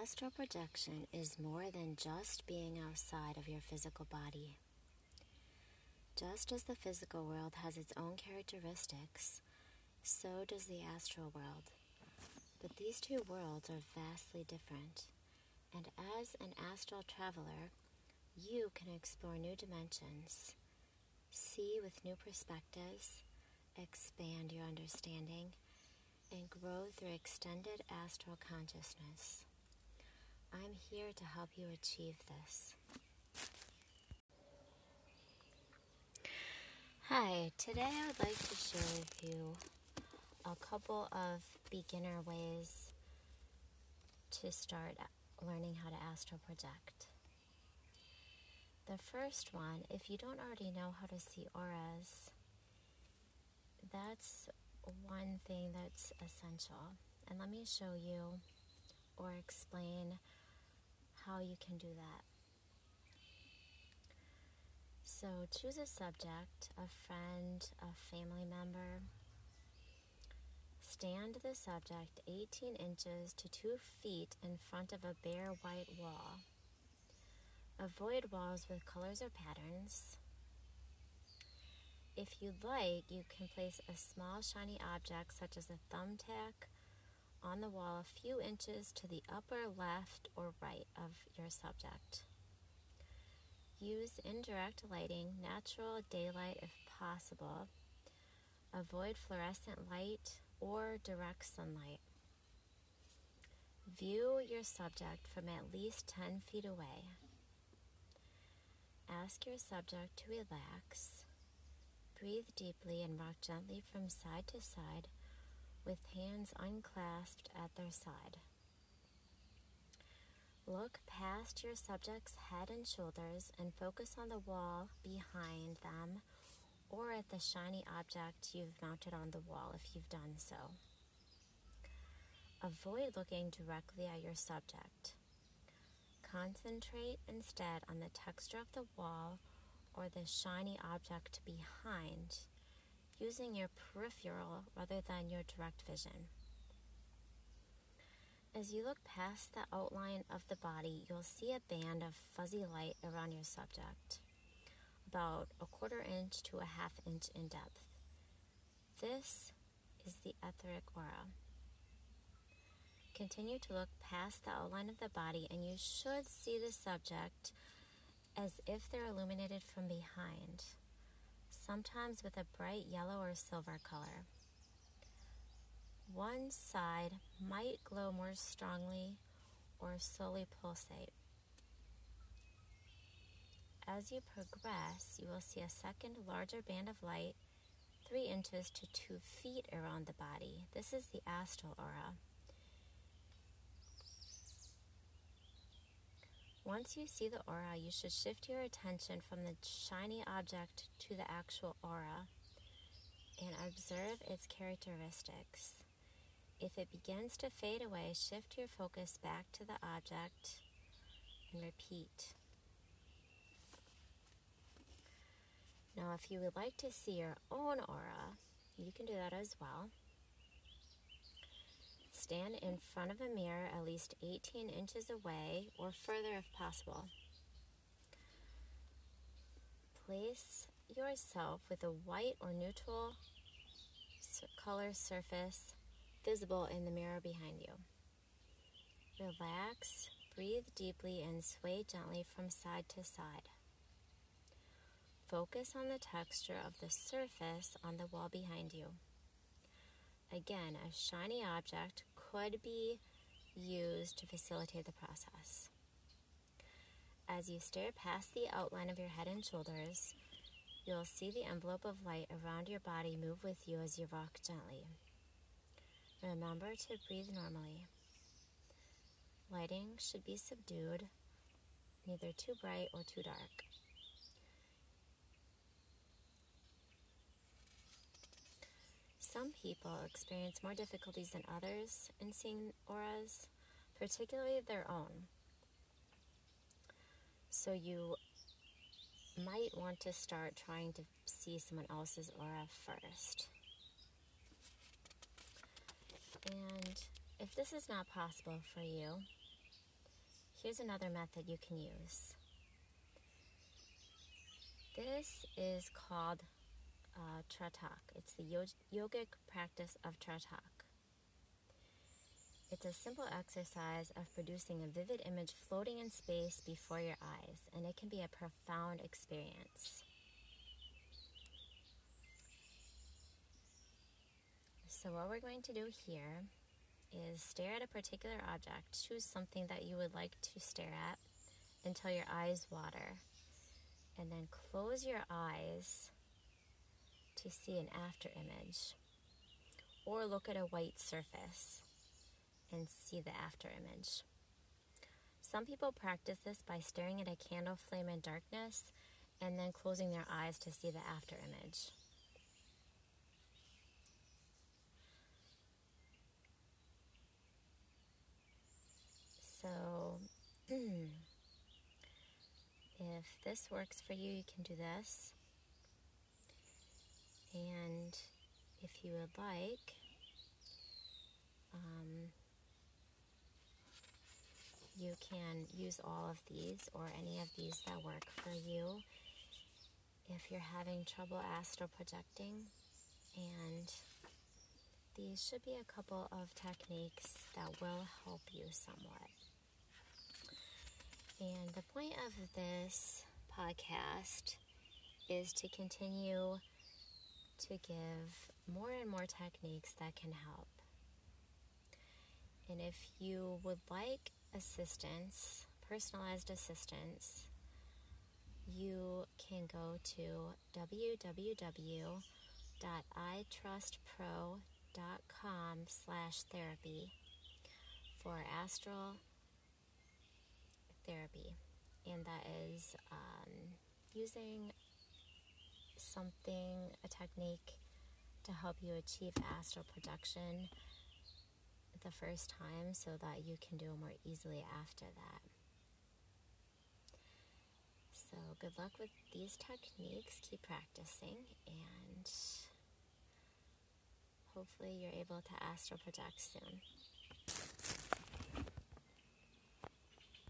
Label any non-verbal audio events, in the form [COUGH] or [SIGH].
Astral projection is more than just being outside of your physical body. Just as the physical world has its own characteristics, so does the astral world. But these two worlds are vastly different, and as an astral traveler, you can explore new dimensions, see with new perspectives, expand your understanding, and grow through extended astral consciousness. I'm here to help you achieve this. Hi, today I would like to share with you a couple of beginner ways to start learning how to astral project. The first one, if you don't already know how to see auras, that's one thing that's essential. And let me show you or explain how you can do that. So choose a subject, a friend, a family member. Stand the subject 18 inches to 2 feet in front of a bare white wall. Avoid walls with colors or patterns. If you'd like, you can place a small shiny object such as a thumbtack on the wall a few inches to the upper left or right of your subject. Use indirect lighting, natural daylight if possible. Avoid fluorescent light or direct sunlight. View your subject from at least 10 feet away. Ask your subject to relax. Breathe deeply and rock gently from side to side with hands unclasped at their side. Look past your subject's head and shoulders and focus on the wall behind them or at the shiny object you've mounted on the wall if you've done so. Avoid looking directly at your subject. Concentrate instead on the texture of the wall or the shiny object behind using your peripheral rather than your direct vision. As you look past the outline of the body, you'll see a band of fuzzy light around your subject, about a quarter inch to a half inch in depth. This is the etheric aura. Continue to look past the outline of the body, and you should see the subject as if they're illuminated from behind sometimes with a bright yellow or silver color. One side might glow more strongly or slowly pulsate. As you progress, you will see a second larger band of light, 3 inches to 2 feet around the body. This is the astral aura. Once you see the aura, you should shift your attention from the shiny object to the actual aura and observe its characteristics. If it begins to fade away, shift your focus back to the object and repeat. Now, if you would like to see your own aura, you can do that as well. Stand in front of a mirror at least 18 inches away or further if possible. Place yourself with a white or neutral color surface visible in the mirror behind you. Relax, breathe deeply, and sway gently from side to side. Focus on the texture of the surface on the wall behind you. Again, a shiny object could be used to facilitate the process. As you stare past the outline of your head and shoulders, you'll see the envelope of light around your body move with you as you rock gently. Remember to breathe normally. Lighting should be subdued, neither too bright or too dark. Some people experience more difficulties than others in seeing auras, particularly their own. So you might want to start trying to see someone else's aura first. And if this is not possible for you, here's another method you can use. This is called uh, Tratak. It's the yogic practice of Tratak. It's a simple exercise of producing a vivid image floating in space before your eyes, and it can be a profound experience. So, what we're going to do here is stare at a particular object. Choose something that you would like to stare at until your eyes water. And then close your eyes to see an after image. Or look at a white surface and see the after image. Some people practice this by staring at a candle flame in darkness and then closing their eyes to see the after image. So, [CLEARS THROAT] if this works for you, you can do this. And if you would like, um, you can use all of these or any of these that work for you if you're having trouble astral projecting. And these should be a couple of techniques that will help you somewhat. And the point of this podcast is to continue to give more and more techniques that can help. And if you would like assistance, personalized assistance, you can go to www.itrustpro.com slash therapy for astral therapy. And that is um, using something, a technique to help you achieve astral projection the first time so that you can do it more easily after that. So, good luck with these techniques. Keep practicing, and hopefully, you're able to astral project soon.